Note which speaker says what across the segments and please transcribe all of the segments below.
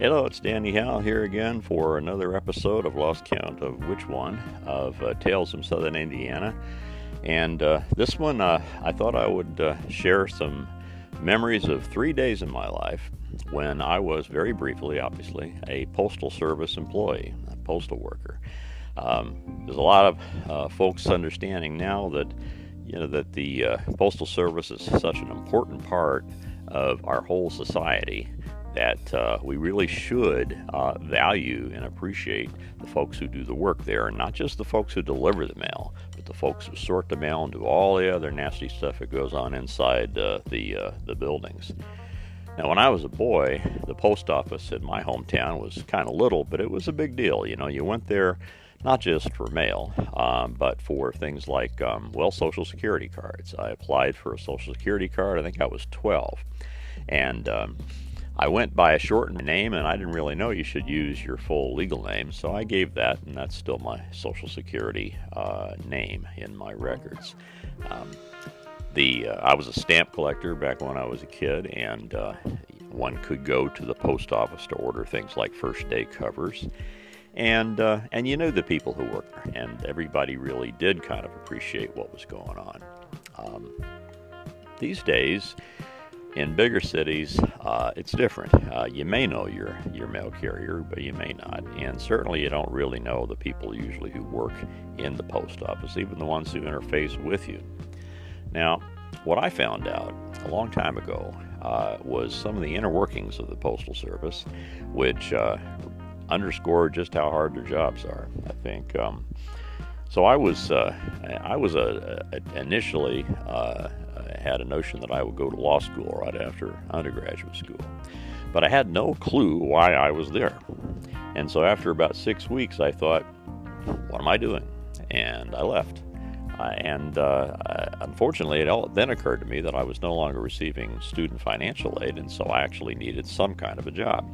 Speaker 1: Hello, it's Danny Howe here again for another episode of Lost Count of Which One of uh, Tales from Southern Indiana. And uh, this one, uh, I thought I would uh, share some memories of three days in my life when I was very briefly, obviously, a Postal Service employee, a postal worker. Um, there's a lot of uh, folks understanding now that you know that the uh, Postal Service is such an important part of our whole society that uh, we really should uh, value and appreciate the folks who do the work there, and not just the folks who deliver the mail, but the folks who sort the mail and do all the other nasty stuff that goes on inside uh, the uh, the buildings. Now, when I was a boy, the post office in my hometown was kind of little, but it was a big deal. You know, you went there not just for mail, um, but for things like, um, well, Social Security cards. I applied for a Social Security card, I think I was 12. And um, I went by a shortened name, and I didn't really know you should use your full legal name, so I gave that, and that's still my Social Security uh, name in my records. Um, the uh, I was a stamp collector back when I was a kid, and uh, one could go to the post office to order things like first day covers, and uh, and you knew the people who worked there, and everybody really did kind of appreciate what was going on. Um, these days in bigger cities, uh, it's different. Uh, you may know your your mail carrier, but you may not, and certainly you don't really know the people usually who work in the post office, even the ones who interface with you. Now, what I found out a long time ago uh, was some of the inner workings of the postal service, which uh, underscore just how hard their jobs are. I think. Um, so I was uh, I was a, a initially uh, had a notion that I would go to law school right after undergraduate school. But I had no clue why I was there. And so after about six weeks, I thought, what am I doing? And I left. And uh, unfortunately, it all, then occurred to me that I was no longer receiving student financial aid, and so I actually needed some kind of a job.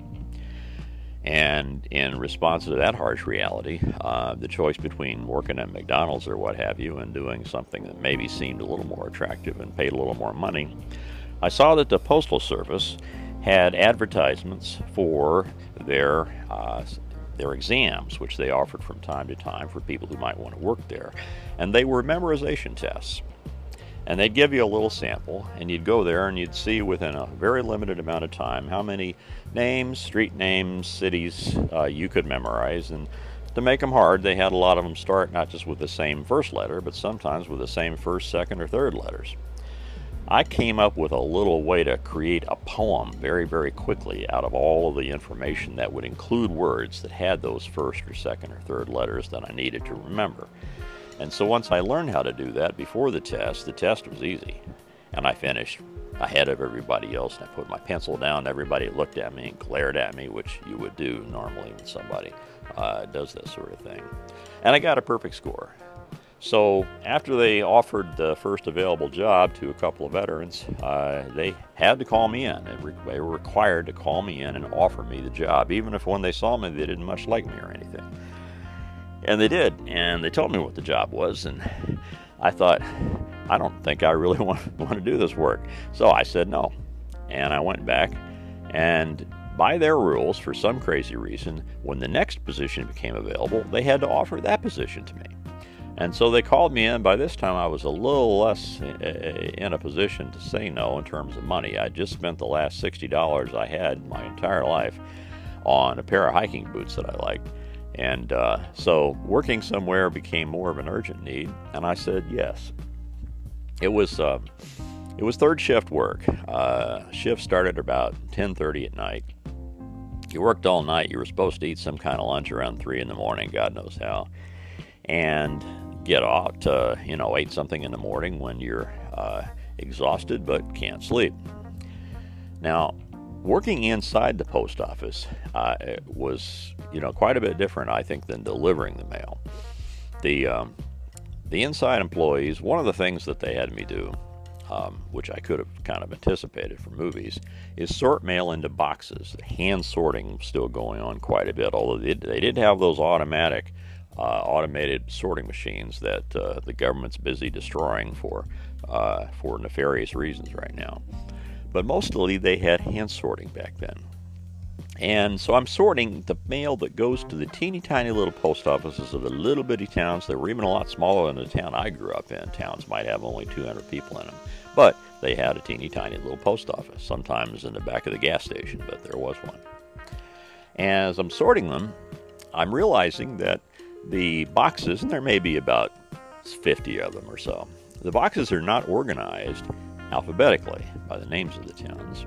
Speaker 1: And in response to that harsh reality, uh, the choice between working at McDonald's or what have you and doing something that maybe seemed a little more attractive and paid a little more money, I saw that the Postal Service had advertisements for their uh, their exams, which they offered from time to time for people who might want to work there, and they were memorization tests and they'd give you a little sample and you'd go there and you'd see within a very limited amount of time how many names street names cities uh, you could memorize. And to make them hard they had a lot of them start not just with the same first letter but sometimes with the same first second or third letters. I came up with a little way to create a poem very very quickly out of all of the information that would include words that had those first or second or third letters that i needed to remember and so once I learned how to do that before the test, the test was easy. And I finished ahead of everybody else. And I put my pencil down. Everybody looked at me and glared at me, which you would do normally when somebody uh, does that sort of thing. And I got a perfect score. So after they offered the first available job to a couple of veterans, uh, they had to call me in. They were required to call me in and offer me the job, even if when they saw me they didn't much like me or anything. And they did, and they told me what the job was, and I thought, I don't think I really want, want to do this work. So I said no. And I went back, and by their rules, for some crazy reason, when the next position became available, they had to offer that position to me. And so they called me in. By this time, I was a little less uh, uh, in a position to say no in terms of money. I just spent the last $60 I had my entire life on a pair of hiking boots that I liked. And uh, so working somewhere became more of an urgent need, and I said yes. It was uh, it was third shift work. Uh, shift started about 10:30 at night. You worked all night. You were supposed to eat some kind of lunch around three in the morning, God knows how, and get off to you know ate something in the morning when you're uh, exhausted but can't sleep. Now working inside the post office uh, was, you know, quite a bit different, I think, than delivering the mail. The um, the inside employees, one of the things that they had me do, um, which I could have kind of anticipated from movies, is sort mail into boxes. Hand sorting still going on quite a bit, although they, they did have those automatic, uh, automated sorting machines that uh, the government's busy destroying for uh, for nefarious reasons right now. But mostly they had hand sorting back then. And so I'm sorting the mail that goes to the teeny tiny little post offices of the little bitty towns that were even a lot smaller than the town I grew up in. Towns might have only 200 people in them. But they had a teeny tiny little post office, sometimes in the back of the gas station, but there was one. As I'm sorting them, I'm realizing that the boxes, and there may be about 50 of them or so, the boxes are not organized alphabetically by the names of the towns.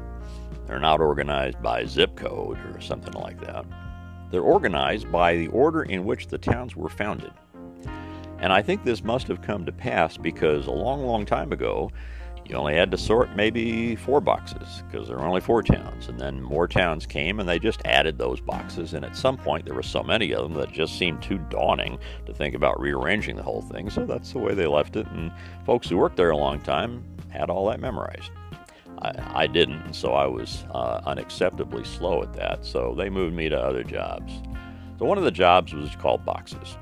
Speaker 1: They're not organized by zip code or something like that. They're organized by the order in which the towns were founded. And I think this must have come to pass because a long, long time ago, you only had to sort maybe four boxes because there were only four towns. And then more towns came and they just added those boxes. And at some point, there were so many of them that just seemed too daunting to think about rearranging the whole thing. So that's the way they left it. And folks who worked there a long time had all that memorized. I, I didn't, so I was uh, unacceptably slow at that. So they moved me to other jobs. So one of the jobs was called boxes.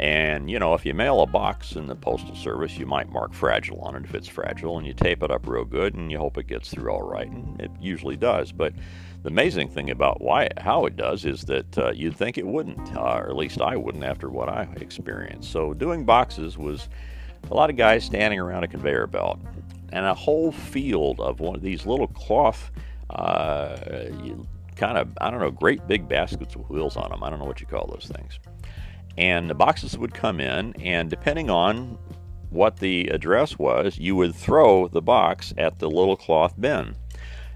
Speaker 1: And, you know, if you mail a box in the Postal Service, you might mark fragile on it if it's fragile, and you tape it up real good and you hope it gets through all right. And it usually does. But the amazing thing about why how it does is that uh, you'd think it wouldn't, uh, or at least I wouldn't after what I experienced. So doing boxes was a lot of guys standing around a conveyor belt and a whole field of one of these little cloth, uh, kind of, I don't know, great big baskets with wheels on them. I don't know what you call those things. And the boxes would come in, and depending on what the address was, you would throw the box at the little cloth bin.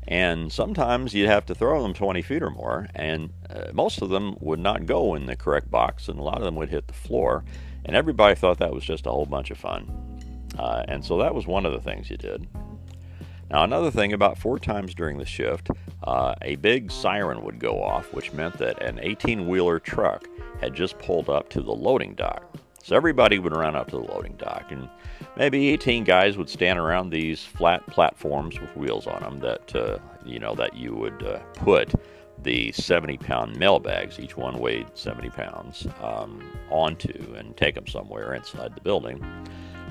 Speaker 1: And sometimes you'd have to throw them 20 feet or more, and uh, most of them would not go in the correct box, and a lot of them would hit the floor. And everybody thought that was just a whole bunch of fun. Uh, and so that was one of the things you did. Now, another thing, about four times during the shift, uh, a big siren would go off, which meant that an 18 wheeler truck had just pulled up to the loading dock. So everybody would run up to the loading dock, and maybe 18 guys would stand around these flat platforms with wheels on them that uh, you know that you would uh, put the 70 pound mail bags, each one weighed 70 pounds, um, onto and take them somewhere inside the building.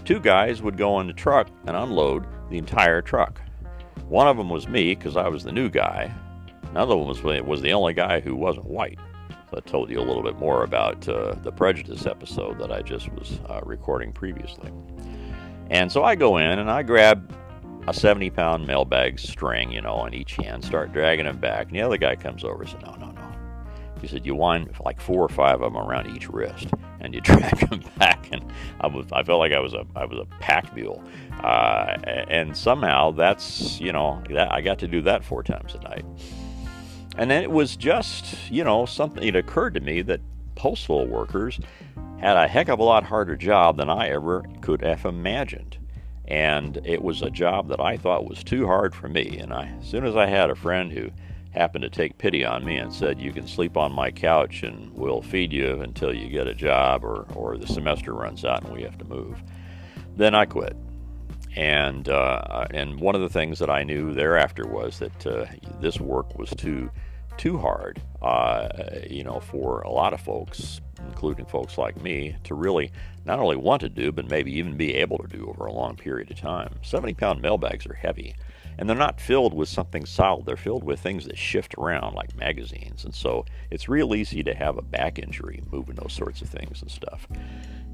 Speaker 1: Two guys would go on the truck and unload the entire truck. One of them was me because I was the new guy. Another one was, was the only guy who wasn't white. So I told you a little bit more about uh, the prejudice episode that I just was uh, recording previously. And so I go in and I grab a 70 pound mailbag string, you know, on each hand, start dragging them back. And the other guy comes over and says, No, no, no. He said, You wind like four or five of them around each wrist and you drag them back. And I was, I felt like I was a, I was a pack mule. Uh, and somehow that's, you know, that, I got to do that four times a night. And then it was just, you know, something, it occurred to me that postal workers had a heck of a lot harder job than I ever could have imagined. And it was a job that I thought was too hard for me. And I, as soon as I had a friend who happened to take pity on me and said, You can sleep on my couch and we'll feed you until you get a job or, or the semester runs out and we have to move. Then I quit. And, uh, and one of the things that I knew thereafter was that uh, this work was too, too hard, uh, you know, for a lot of folks, including folks like me, to really not only want to do, but maybe even be able to do over a long period of time. 70 pound mailbags are heavy and they're not filled with something solid. They're filled with things that shift around like magazines. And so it's real easy to have a back injury moving those sorts of things and stuff.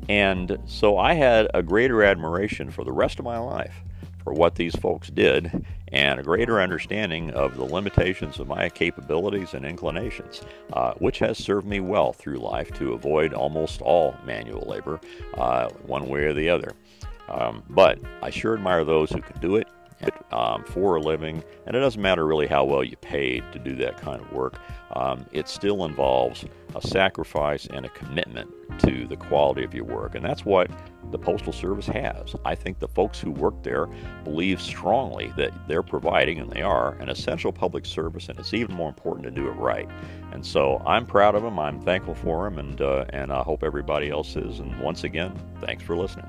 Speaker 1: And so I had a greater admiration for the rest of my life for what these folks did and a greater understanding of the limitations of my capabilities and inclinations, uh, which has served me well through life to avoid almost all manual labor, uh, one way or the other. Um, but I sure admire those who can do it um, for a living, and it doesn't matter really how well you paid to do that kind of work. Um, it still involves a sacrifice and a commitment to the quality of your work, and that's what the Postal Service has. I think the folks who work there believe strongly that they're providing, and they are, an essential public service, and it's even more important to do it right. And so I'm proud of them. I'm thankful for them, and uh, and I hope everybody else is. And once again, thanks for listening.